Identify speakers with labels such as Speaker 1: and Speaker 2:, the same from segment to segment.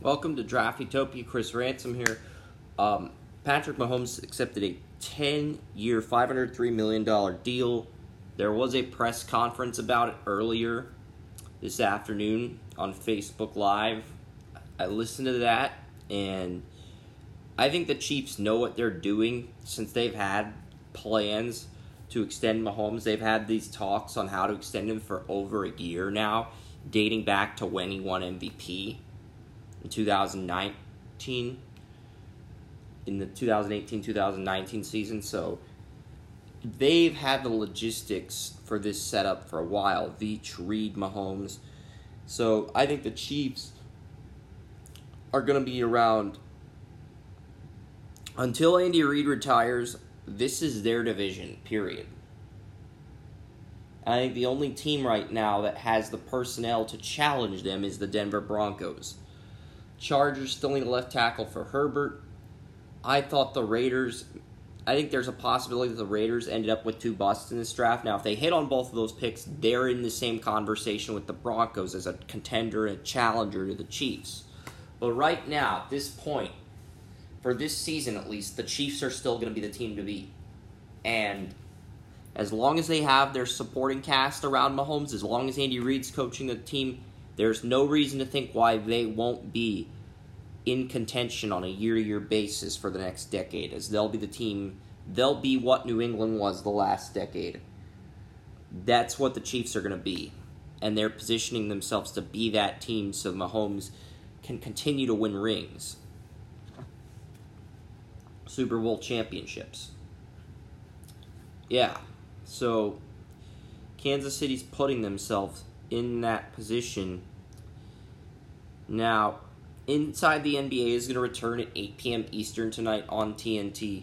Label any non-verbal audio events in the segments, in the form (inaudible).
Speaker 1: Welcome to Draft Utopia. Chris Ransom here. Um, Patrick Mahomes accepted a 10 year, $503 million deal. There was a press conference about it earlier this afternoon on Facebook Live. I listened to that, and I think the Chiefs know what they're doing since they've had plans to extend Mahomes. They've had these talks on how to extend him for over a year now, dating back to when he won MVP in 2019 in the 2018-2019 season. So they've had the logistics for this setup for a while Veach, Reid, Mahomes. So I think the Chiefs are going to be around until Andy Reid retires. This is their division period. I think the only team right now that has the personnel to challenge them is the Denver Broncos Chargers still need a left tackle for Herbert. I thought the Raiders. I think there's a possibility that the Raiders ended up with two busts in this draft. Now, if they hit on both of those picks, they're in the same conversation with the Broncos as a contender and a challenger to the Chiefs. But right now, at this point, for this season at least, the Chiefs are still going to be the team to beat. And as long as they have their supporting cast around Mahomes, as long as Andy Reid's coaching the team, there's no reason to think why they won't be in contention on a year to year basis for the next decade, as they'll be the team, they'll be what New England was the last decade. That's what the Chiefs are going to be. And they're positioning themselves to be that team so Mahomes can continue to win rings. Super Bowl championships. Yeah. So Kansas City's putting themselves in that position. Now, Inside the NBA is going to return at 8 p.m. Eastern tonight on TNT.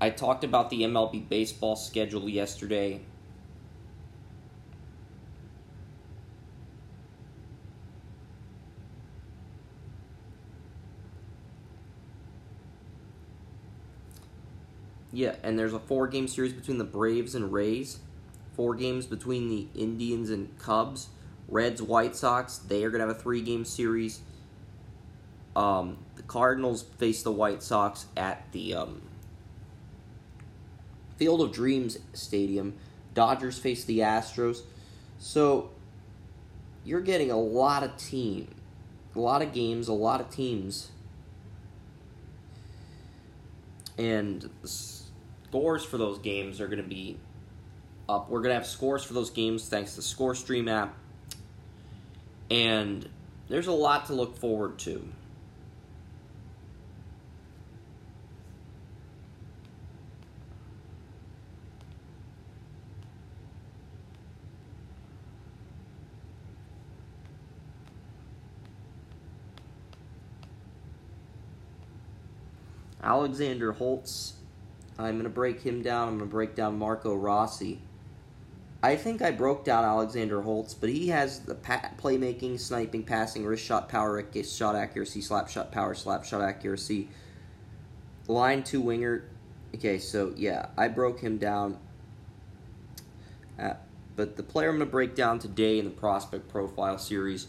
Speaker 1: I talked about the MLB baseball schedule yesterday. Yeah, and there's a four game series between the Braves and Rays, four games between the Indians and Cubs, Reds, White Sox. They are going to have a three game series. Um, the Cardinals face the White Sox at the um, Field of Dreams Stadium. Dodgers face the Astros. So you're getting a lot of team, a lot of games, a lot of teams, and scores for those games are going to be up. We're going to have scores for those games thanks to the ScoreStream app, and there's a lot to look forward to. Alexander Holtz. I'm going to break him down. I'm going to break down Marco Rossi. I think I broke down Alexander Holtz, but he has the pa- playmaking, sniping, passing, wrist shot power, shot accuracy, slap shot power, slap shot accuracy. Line two winger. Okay, so yeah, I broke him down. Uh, but the player I'm going to break down today in the prospect profile series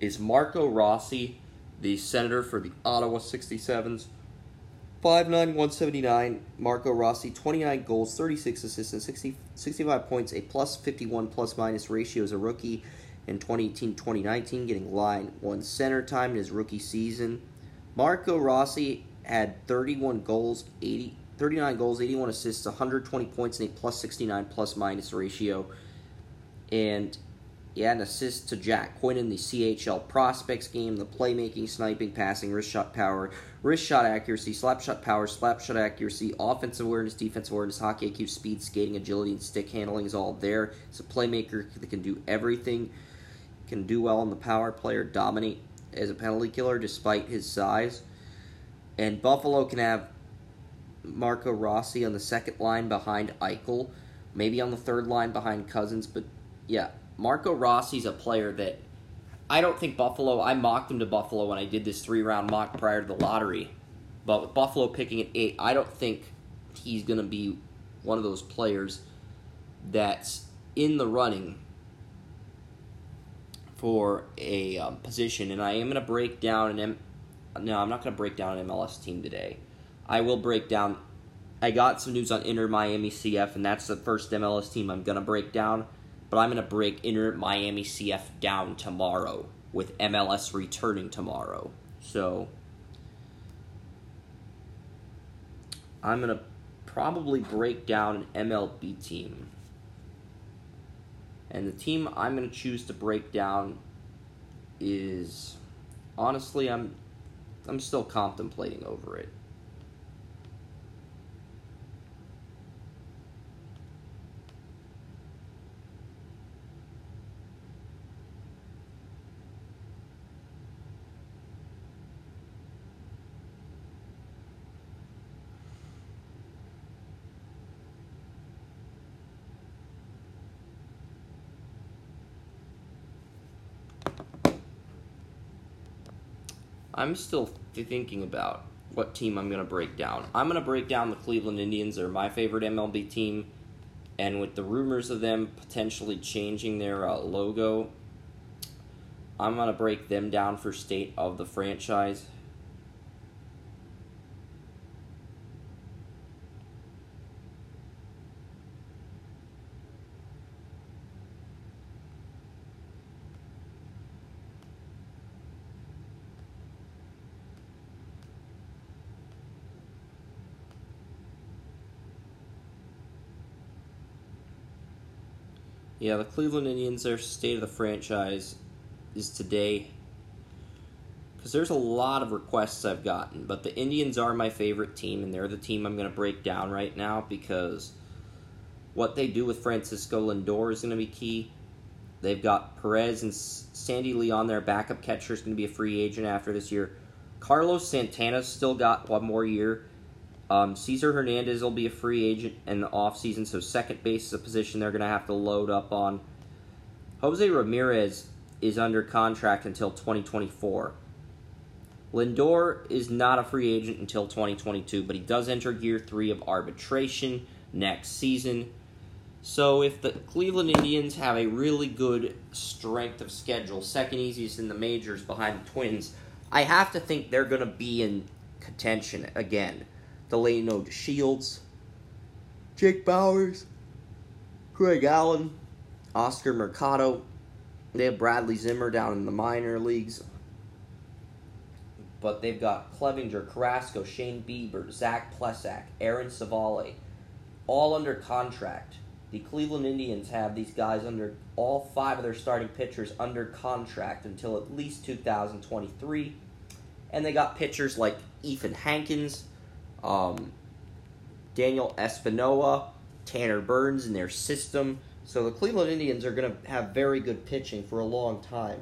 Speaker 1: is Marco Rossi, the senator for the Ottawa 67s. 5'9", 179, Marco Rossi, 29 goals, 36 assists, and 60, 65 points, a plus 51 plus minus ratio as a rookie in 2018-2019, getting line one center time in his rookie season. Marco Rossi had 31 goals, 80, 39 goals, 81 assists, 120 points, and a plus 69 plus minus ratio. And he had an assist to Jack Quinn in the CHL Prospects game, the playmaking, sniping, passing, wrist shot power, wrist shot accuracy, slap shot power, slap shot accuracy, offensive awareness, defensive awareness, hockey IQ, speed, skating, agility, and stick handling is all there. It's a playmaker that can do everything, can do well on the power play or dominate as a penalty killer despite his size. And Buffalo can have Marco Rossi on the second line behind Eichel, maybe on the third line behind Cousins, but yeah, Marco Rossi's a player that I don't think Buffalo. I mocked him to Buffalo when I did this three round mock prior to the lottery, but with Buffalo picking at eight, I don't think he's going to be one of those players that's in the running for a um, position, and I am going to break down an M. No, I'm not going to break down an MLS team today. I will break down. I got some news on Inter Miami CF, and that's the first MLS team I'm going to break down. But I'm going to break Inter Miami CF down tomorrow with MLS returning tomorrow. So I'm going to probably break down an MLB team. And the team I'm going to choose to break down is honestly I'm I'm still contemplating over it. I'm still thinking about what team I'm going to break down. I'm going to break down the Cleveland Indians. They're my favorite MLB team. And with the rumors of them potentially changing their uh, logo, I'm going to break them down for state of the franchise. Yeah, the Cleveland Indians, their state of the franchise is today. Because there's a lot of requests I've gotten, but the Indians are my favorite team, and they're the team I'm going to break down right now because what they do with Francisco Lindor is going to be key. They've got Perez and Sandy Leon, their backup catcher, is going to be a free agent after this year. Carlos Santana's still got one more year. Um, Cesar Hernandez will be a free agent in the offseason, so second base is a position they're going to have to load up on. Jose Ramirez is under contract until 2024. Lindor is not a free agent until 2022, but he does enter year three of arbitration next season. So if the Cleveland Indians have a really good strength of schedule, second easiest in the majors behind the Twins, I have to think they're going to be in contention again. Delino DeShields, Jake Bauers, Greg Allen, Oscar Mercado. They have Bradley Zimmer down in the minor leagues. But they've got Clevinger, Carrasco, Shane Bieber, Zach Plesac, Aaron Civale, all under contract. The Cleveland Indians have these guys under all five of their starting pitchers under contract until at least 2023. And they got pitchers like Ethan Hankins, um, Daniel Espino, Tanner Burns in their system. So the Cleveland Indians are going to have very good pitching for a long time.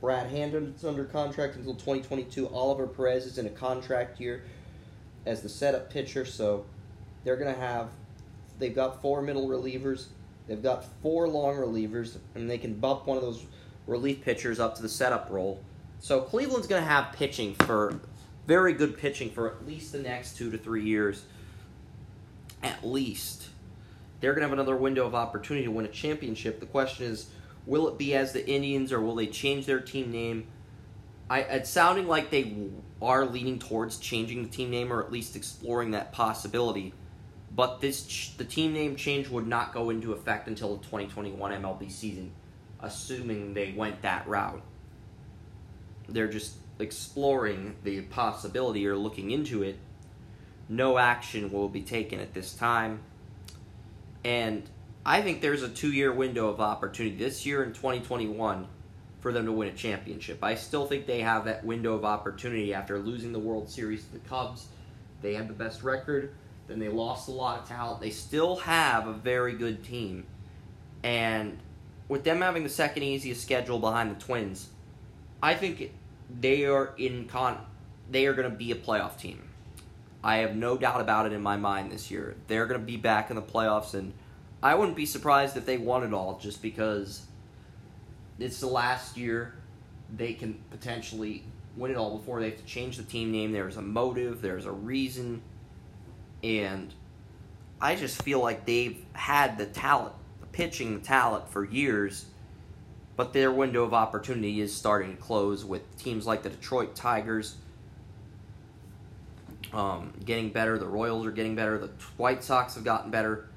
Speaker 1: Brad Hand is under contract until 2022. Oliver Perez is in a contract year as the setup pitcher, so they're going to have. They've got four middle relievers. They've got four long relievers, and they can bump one of those relief pitchers up to the setup role. So Cleveland's going to have pitching for very good pitching for at least the next two to three years. At least. They're going to have another window of opportunity to win a championship. The question is will it be as the Indians or will they change their team name? I, it's sounding like they are leaning towards changing the team name or at least exploring that possibility. But this the team name change would not go into effect until the 2021 MLB season, assuming they went that route. They're just exploring the possibility or looking into it, no action will be taken at this time. And I think there's a two year window of opportunity this year in 2021 for them to win a championship. I still think they have that window of opportunity after losing the World Series to the Cubs. They had the best record, then they lost a lot of talent. They still have a very good team. And with them having the second easiest schedule behind the Twins, I think they are in con they are going to be a playoff team. I have no doubt about it in my mind this year. They're going to be back in the playoffs and I wouldn't be surprised if they won it all just because it's the last year they can potentially win it all before they have to change the team name. There's a motive, there's a reason, and I just feel like they've had the talent, the pitching the talent for years, but their window of opportunity is starting to close with teams like the Detroit Tigers um, getting better. The Royals are getting better. The White Sox have gotten better.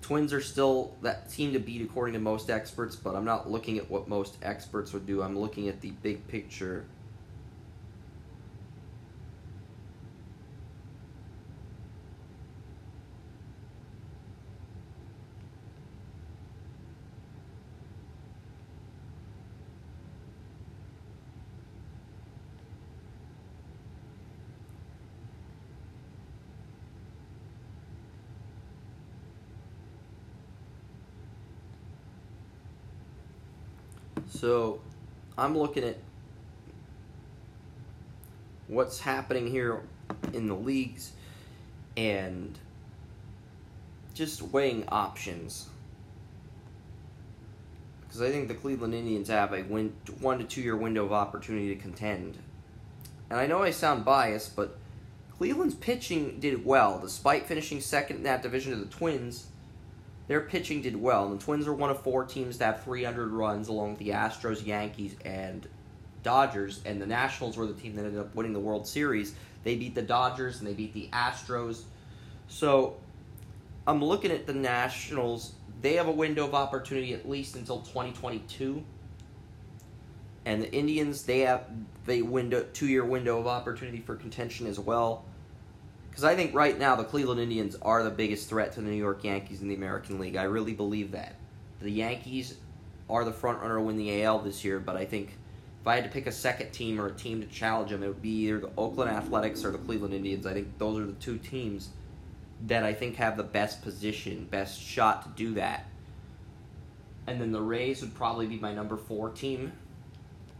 Speaker 1: Twins are still that team to beat according to most experts, but I'm not looking at what most experts would do. I'm looking at the big picture. So, I'm looking at what's happening here in the leagues and just weighing options. Because I think the Cleveland Indians have a win- one to two year window of opportunity to contend. And I know I sound biased, but Cleveland's pitching did well. Despite finishing second in that division to the Twins, their pitching did well. And the Twins are one of four teams to have 300 runs, along with the Astros, Yankees, and Dodgers. And the Nationals were the team that ended up winning the World Series. They beat the Dodgers and they beat the Astros. So I'm looking at the Nationals. They have a window of opportunity at least until 2022. And the Indians, they have a window, two-year window of opportunity for contention as well. Because I think right now the Cleveland Indians are the biggest threat to the New York Yankees in the American League. I really believe that. The Yankees are the front runner to win the AL this year, but I think if I had to pick a second team or a team to challenge them, it would be either the Oakland Athletics or the Cleveland Indians. I think those are the two teams that I think have the best position, best shot to do that. And then the Rays would probably be my number four team.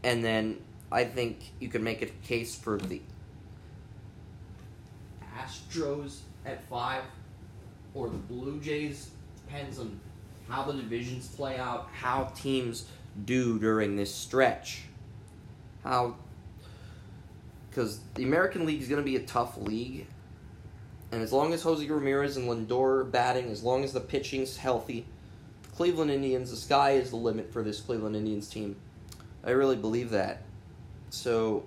Speaker 1: And then I think you could make a case for the Astros at five or the Blue Jays. Depends on how the divisions play out, how teams do during this stretch. How. Because the American League is going to be a tough league. And as long as Jose Ramirez and Lindor are batting, as long as the pitching's healthy, Cleveland Indians, the sky is the limit for this Cleveland Indians team. I really believe that. So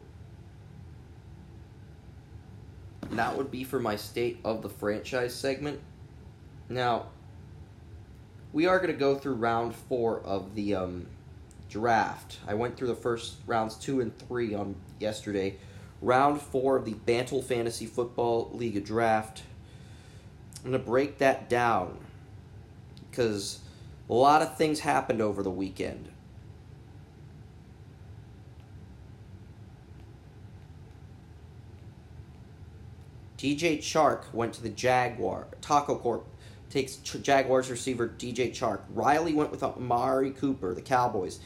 Speaker 1: that would be for my state of the franchise segment. Now, we are going to go through round four of the um, draft. I went through the first rounds two and three on yesterday. Round four of the Bantle Fantasy Football League draft. I'm going to break that down because a lot of things happened over the weekend. DJ Chark went to the Jaguar. Taco Corp takes Jaguars receiver DJ Chark. Riley went with Amari Cooper, the Cowboys.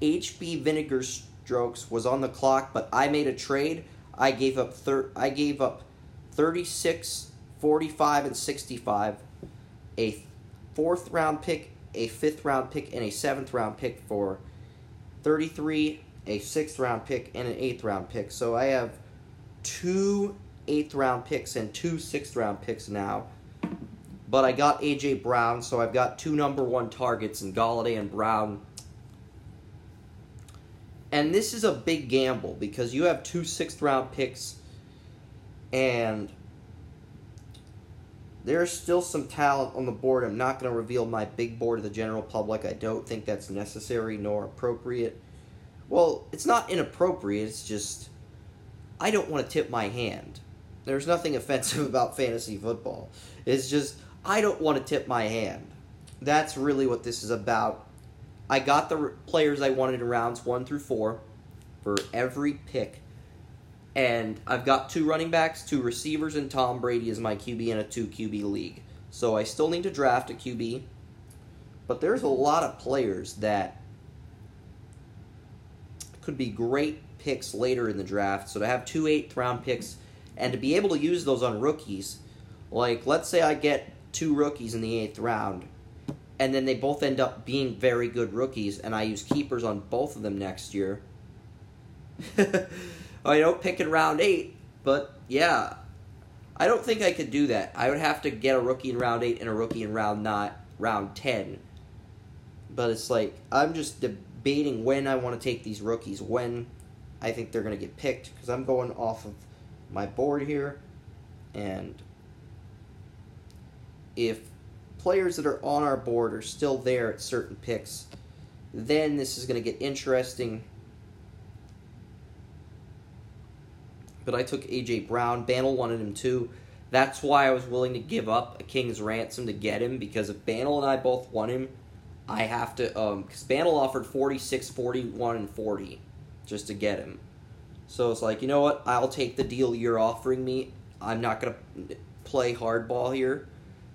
Speaker 1: HB Vinegar Strokes was on the clock, but I made a trade. I gave up thir- I gave up 36, 45 and 65, a fourth round pick, a fifth round pick and a seventh round pick for 33, a sixth round pick and an eighth round pick. So I have two eighth round picks and two sixth round picks now. But I got AJ Brown, so I've got two number one targets in Golladay and Brown. And this is a big gamble because you have two sixth round picks and there's still some talent on the board. I'm not going to reveal my big board to the general public. I don't think that's necessary nor appropriate. Well, it's not inappropriate, it's just I don't want to tip my hand. There's nothing offensive (laughs) about fantasy football. It's just I don't want to tip my hand. That's really what this is about. I got the players I wanted in rounds 1 through 4 for every pick. And I've got two running backs, two receivers, and Tom Brady is my QB in a 2 QB league. So I still need to draft a QB. But there's a lot of players that could be great picks later in the draft. So to have two eighth round picks and to be able to use those on rookies, like let's say I get two rookies in the eighth round, and then they both end up being very good rookies, and I use keepers on both of them next year. (laughs) I don't pick in round eight, but yeah, I don't think I could do that. I would have to get a rookie in round eight and a rookie in round not round ten. But it's like I'm just debating when I want to take these rookies, when I think they're going to get picked, because I'm going off of my board here, and if players that are on our board are still there at certain picks, then this is going to get interesting. But I took AJ Brown. Bantle wanted him too. That's why I was willing to give up a king's ransom to get him because if Bantle and I both want him, I have to um because Bantle offered 46, 41, and 40 just to get him. So it's like, you know what? I'll take the deal you're offering me. I'm not gonna play hardball here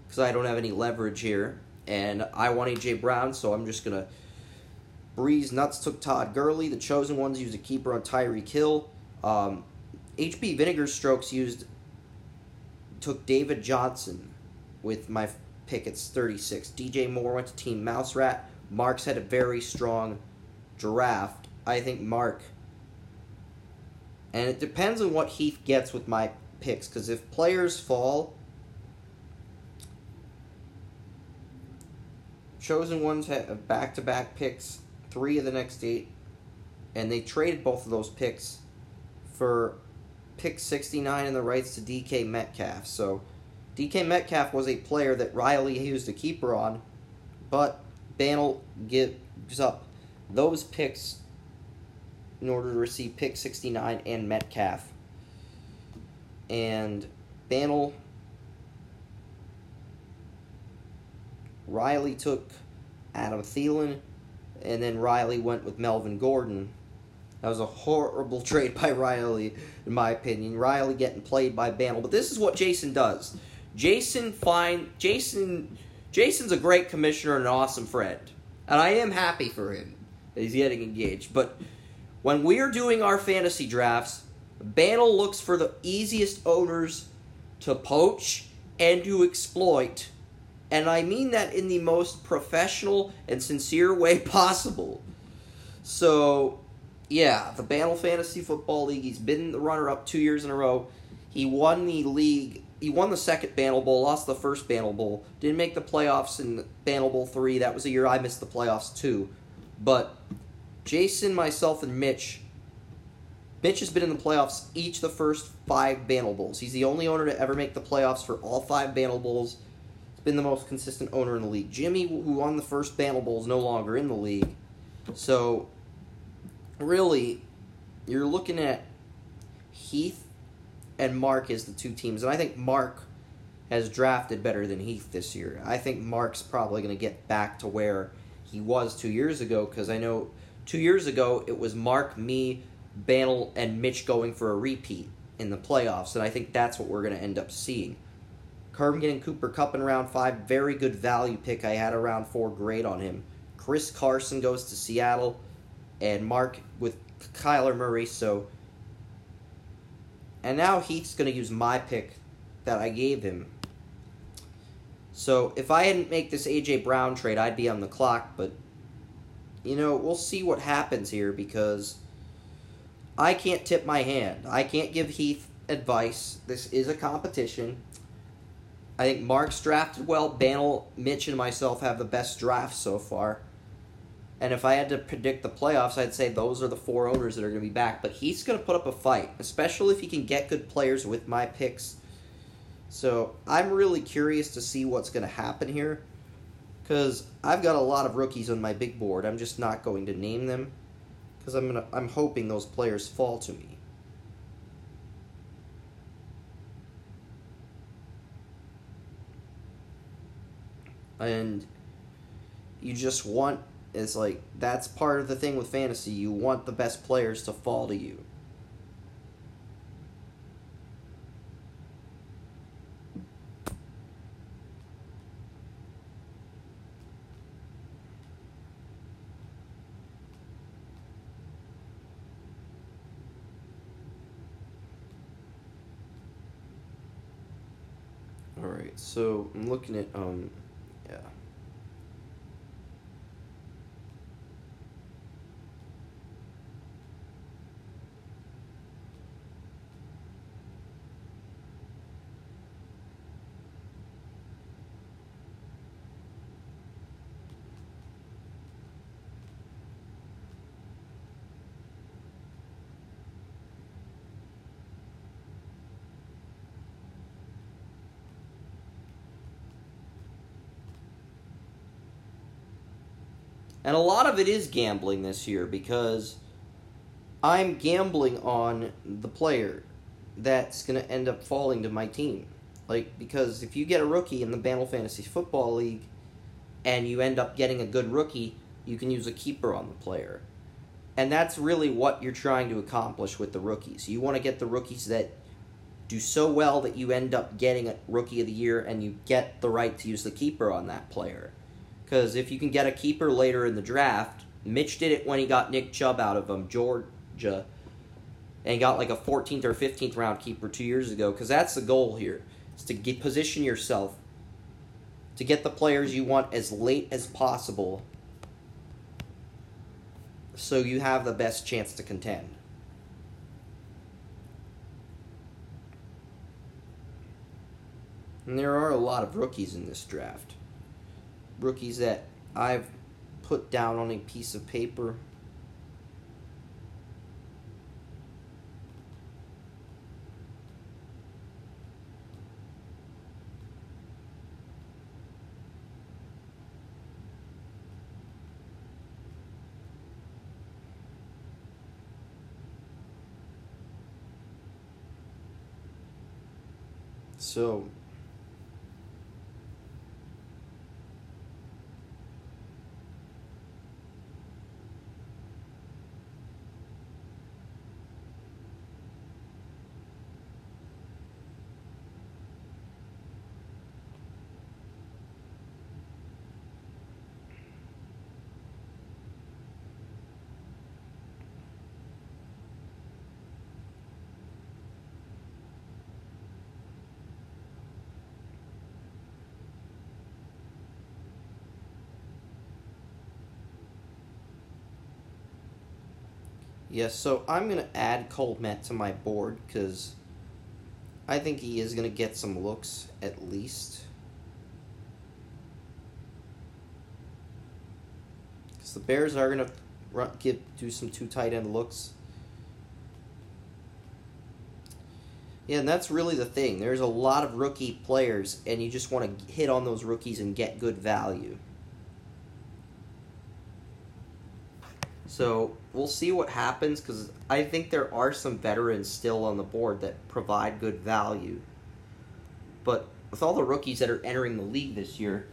Speaker 1: because I don't have any leverage here, and I want AJ Brown, so I'm just gonna breeze nuts. Took Todd Gurley. The chosen ones used a keeper on Tyreek Hill. Um, HB Vinegar Strokes used took David Johnson with my pick It's 36. DJ Moore went to Team Mouse Rat. Mark's had a very strong draft. I think Mark. And it depends on what Heath gets with my picks, because if players fall, chosen ones have back to back picks, three of the next eight, and they traded both of those picks for pick 69 and the rights to DK Metcalf. So DK Metcalf was a player that Riley used a keeper on, but Bantle gives up those picks in order to receive pick 69 and Metcalf. And Bantle Riley took Adam Thielen, and then Riley went with Melvin Gordon. That was a horrible (laughs) trade by Riley, in my opinion. Riley getting played by Bantle, but this is what Jason does. Jason find Jason Jason's a great commissioner and an awesome friend, and I am happy for him he's getting engaged. But when we are doing our fantasy drafts, Bantle looks for the easiest owners to poach and to exploit and I mean that in the most professional and sincere way (laughs) possible. So, yeah, the Bantle Fantasy Football League, he's been the runner up two years in a row. He won the league, he won the second Bantle Bowl, lost the first Bantle Bowl, didn't make the playoffs in Bantle Bowl 3. That was a year I missed the playoffs too. But Jason, myself, and Mitch. Mitch has been in the playoffs each the first five Bantle Bowls. He's the only owner to ever make the playoffs for all five Bantle Bowls He's been the most consistent owner in the league. Jimmy, who won the first Bantle Bowl, is no longer in the league. So, really, you're looking at Heath and Mark as the two teams. And I think Mark has drafted better than Heath this year. I think Mark's probably going to get back to where he was two years ago because I know two years ago it was Mark, me, Bantle, and Mitch going for a repeat in the playoffs. And I think that's what we're going to end up seeing. Herb and Cooper Kupp in round five, very good value pick. I had a round four grade on him. Chris Carson goes to Seattle, and Mark with Kyler Murray. So, and now Heath's going to use my pick that I gave him. So if I hadn't make this AJ Brown trade, I'd be on the clock. But you know, we'll see what happens here because I can't tip my hand. I can't give Heath advice. This is a competition. I think Mark's drafted well. Bantle, Mitch, and myself have the best drafts so far. And if I had to predict the playoffs, I'd say those are the four owners that are going to be back. But he's going to put up a fight, especially if he can get good players with my picks. So I'm really curious to see what's going to happen here. Because I've got a lot of rookies on my big board. I'm just not going to name them. Because I'm, gonna, I'm hoping those players fall to me. and you just want it's like that's part of the thing with fantasy you want the best players to fall to you All right, so I'm looking at um it is gambling this year because I'm gambling on the player that's going to end up falling to my team. Like, because if you get a rookie in the Bantle Fantasy Football League and you end up getting a good rookie, you can use a keeper on the player. And that's really what you're trying to accomplish with the rookies. You want to get the rookies that do so well that you end up getting a rookie of the year and you get the right to use the keeper on that player. Because if you can get a keeper later in the draft, Mitch did it when he got Nick Chubb out of um, Georgia and got like a 14th or 15th round keeper two years ago. Because that's the goal here, is to get position yourself to get the players you want as late as possible so you have the best chance to contend. And there are a lot of rookies in this draft. Rookies that I've put down on a piece of paper. So, Yes, so I'm going to add Cole Kmet to my board because I think he is going to get some looks at least. Because the Bears are going to give do some two tight end looks. Yeah, and that's really the thing. There's a lot of rookie players, and you just want to hit on those rookies and get good value. So we'll see what happens because I think there are some veterans still on the board that provide good value. But with all the rookies that are entering the league this year,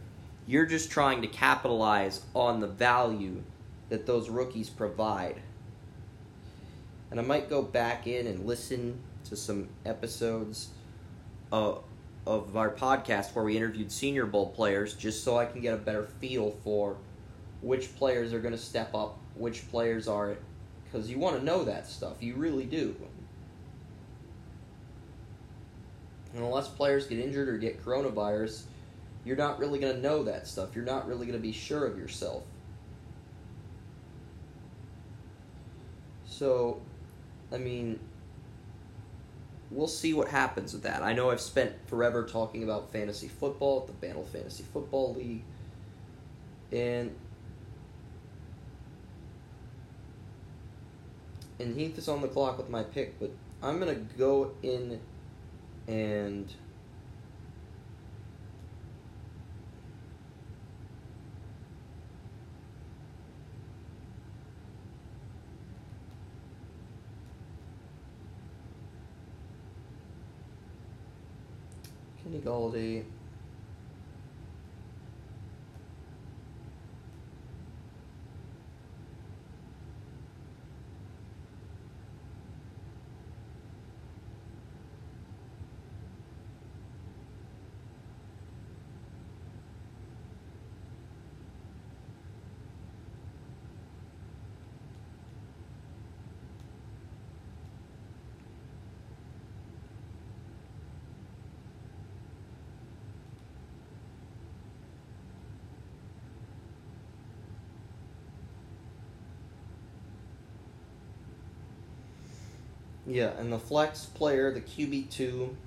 Speaker 1: you're just trying to capitalize on the value that those rookies provide. And I might go back in and listen to some episodes of, of our podcast where we interviewed Senior Bowl players just so I can get a better feel for which players are going to step up which players are it, because you want to know that stuff. You really do. And unless players get injured or get coronavirus, you're not really going to know that stuff. You're not really going to be sure of yourself. So, I mean, we'll see what happens with that. I know I've spent forever talking about fantasy football the Bantle Fantasy Football League. And and Heath is on the clock with my pick, but I'm gonna go in and Kenny Golladay Yeah, and the flex player, the QB2,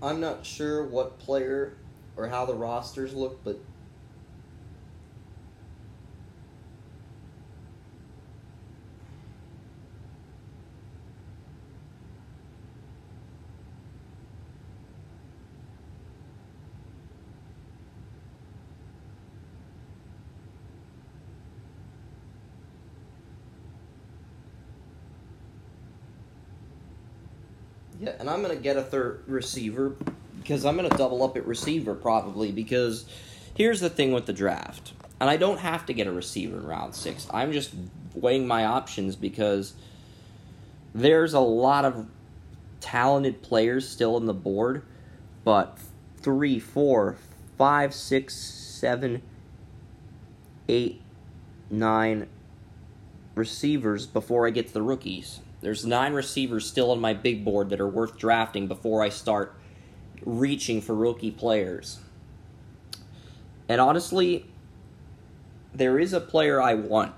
Speaker 1: I'm not sure what player or how the rosters look, but Yeah, and I'm gonna get a third receiver because I'm gonna double up at receiver probably because here's the thing with the draft, and I don't have to get a receiver in round six. I'm just weighing my options because there's a lot of talented players still in the board, but three, four, five, six, seven, eight, nine receivers before I get to the rookies. There's nine receivers still on my big board that are worth drafting before I start reaching for rookie players. And honestly, there is a player I want,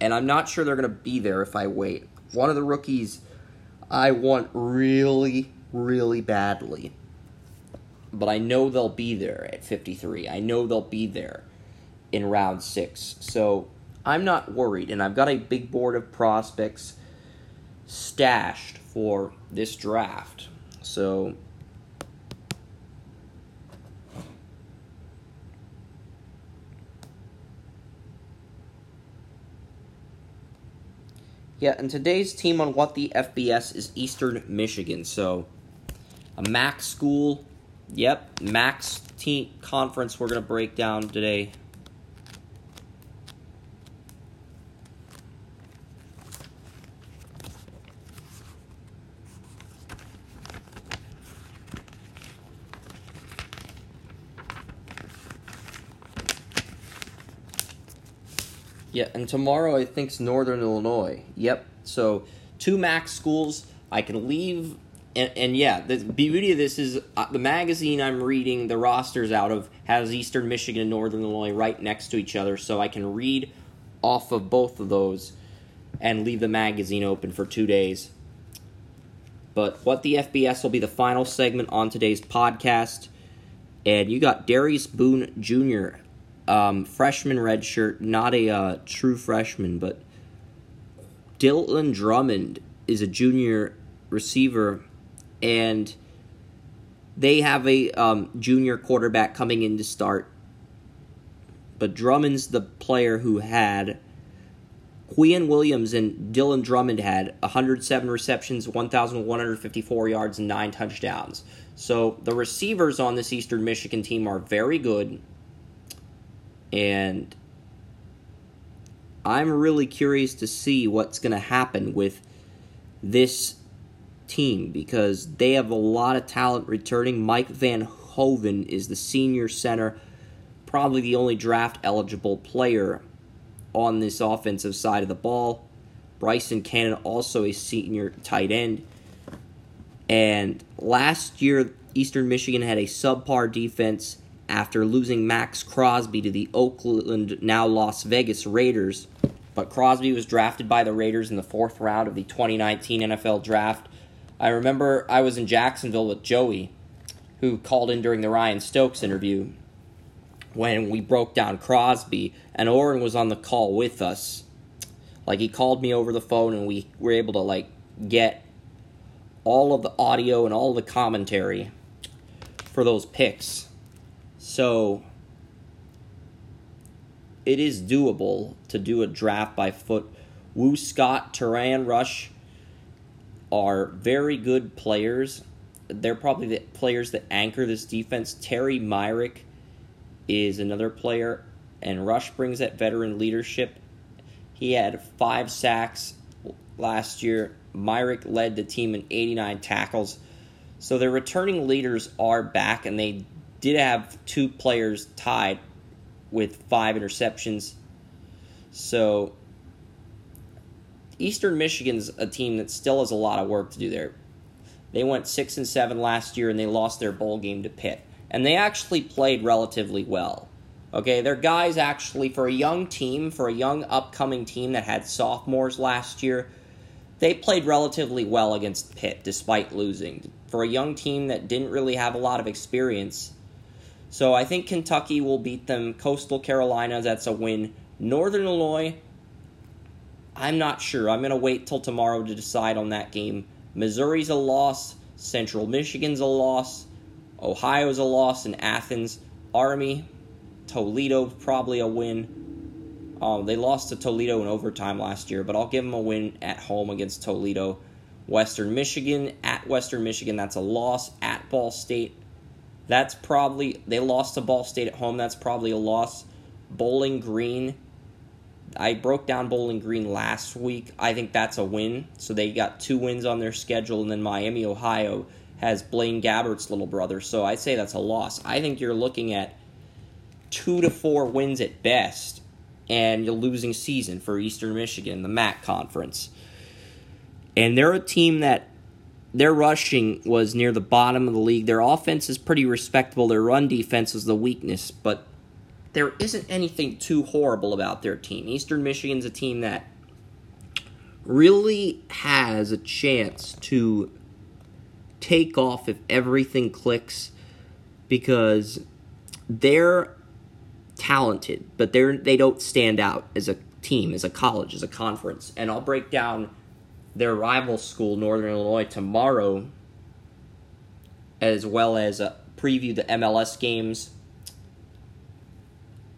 Speaker 1: and I'm not sure they're going to be there if I wait. One of the rookies I want really, really badly. But I know they'll be there at 53. I know they'll be there in round six. So I'm not worried, and I've got a big board of prospects stashed for this draft. So Yeah, and today's team on what the FBS is Eastern Michigan. So a MAC school. Yep, MAC's team conference we're going to break down today. Yeah, and tomorrow I think's Northern Illinois. Yep. So two MAC schools. I can leave, and, and yeah, the beauty of this is uh, the magazine I'm reading the rosters out of has Eastern Michigan and Northern Illinois right next to each other, so I can read off of both of those and leave the magazine open for two days. But what the FBS will be the final segment on today's podcast. And you got Darius Boone Jr um, freshman redshirt, not a uh, true freshman, but Dylan Drummond is a junior receiver, and they have a um, junior quarterback coming in to start. But Drummond's the player who had Quinnen Williams and Dylan Drummond had 107 receptions, 1,154 yards, and nine touchdowns. So the receivers on this Eastern Michigan team are very good. And I'm really curious to see what's going to happen with this team because they have a lot of talent returning. Mike Van Hoven is the senior center, probably the only draft eligible player on this offensive side of the ball. Bryson Cannon, also a senior tight end. And last year, Eastern Michigan had a subpar defense after losing Maxx Crosby to the Oakland, now Las Vegas Raiders. But Crosby was drafted by the Raiders in the fourth round of the 2019 NFL Draft. I remember I was in Jacksonville with Joey, who called in during the Ryan Stokes interview when we broke down Crosby, and Oren was on the call with us. Like he called me over the phone, and we were able to like get all of the audio and all the commentary for those picks. So it is doable to do a draft by foot. Wu Scott, Turan Rush are very good players. They're probably the players that anchor this defense. Terry Myrick is another player, and Rush brings that veteran leadership. He had five sacks last year. Myrick led the team in 89 tackles. So their returning leaders are back, and they did have two players tied with five interceptions. So Eastern Michigan's a team that still has a lot of work to do there. They went six and seven last year and they lost their bowl game to Pitt. And they actually played relatively well. Okay, their guys actually, for a young team, for a young upcoming team that had sophomores last year, they played relatively well against Pitt despite losing. For a young team that didn't really have a lot of experience, so I think Kentucky will beat them. Coastal Carolina, that's a win. Northern Illinois, I'm not sure. I'm going to wait till tomorrow to decide on that game. Missouri's a loss. Central Michigan's a loss. Ohio's a loss. And Athens, Army, Toledo, probably a win. Um, they lost to Toledo in overtime last year, but I'll give them a win at home against Toledo. Western Michigan at Western Michigan. That's a loss at Ball State. That's probably they lost to Ball State at home. That's probably a loss. Bowling Green. I broke down Bowling Green last week. I think that's a win. So they got two wins on their schedule, and then Miami, Ohio has Blaine Gabbert's little brother. So I say that's a loss. I think you're looking at two to four wins at best, and you're losing season for Eastern Michigan, the MAC conference. And they're a team that their rushing was near the bottom of the league. Their offense is pretty respectable. Their run defense is the weakness, but there isn't anything too horrible about their team. Eastern Michigan's a team that really has a chance to take off if everything clicks because they're talented, but they're they don't stand out as a team, as a college, as a conference. And I'll break down their rival school, Northern Illinois, tomorrow, as well as uh, preview the MLS games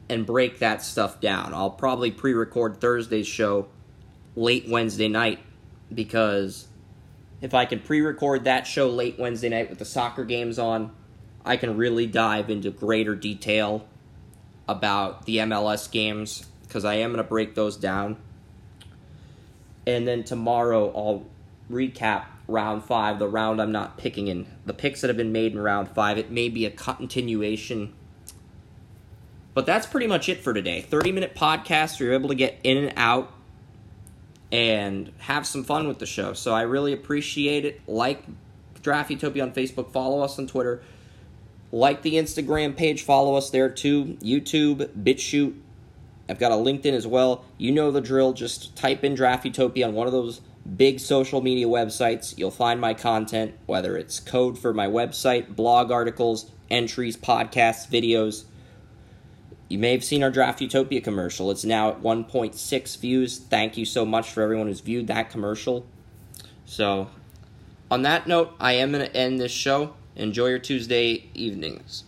Speaker 1: and break that stuff down. I'll probably pre record Thursday's show late Wednesday night because if I can pre record that show late Wednesday night with the soccer games on, I can really dive into greater detail about the MLS games because I am going to break those down and then tomorrow I'll recap round five, the round I'm not picking in. The picks that have been made in round five, it may be a continuation. But that's pretty much it for today. 30 minute podcast, you're able to get in and out and have some fun with the show. So I really appreciate it. Like Draft Utopia on Facebook, follow us on Twitter. Like the Instagram page, follow us there too. YouTube, BitChute, I've got a LinkedIn as well. You know the drill. Just type in Draft Utopia on one of those big social media websites. You'll find my content, whether it's code for my website, blog articles, entries, podcasts, videos. You may have seen our Draft Utopia commercial. It's now at 1.6 views. Thank you so much for everyone who's viewed that commercial. So, on that note, I am going to end this show. Enjoy your Tuesday evenings.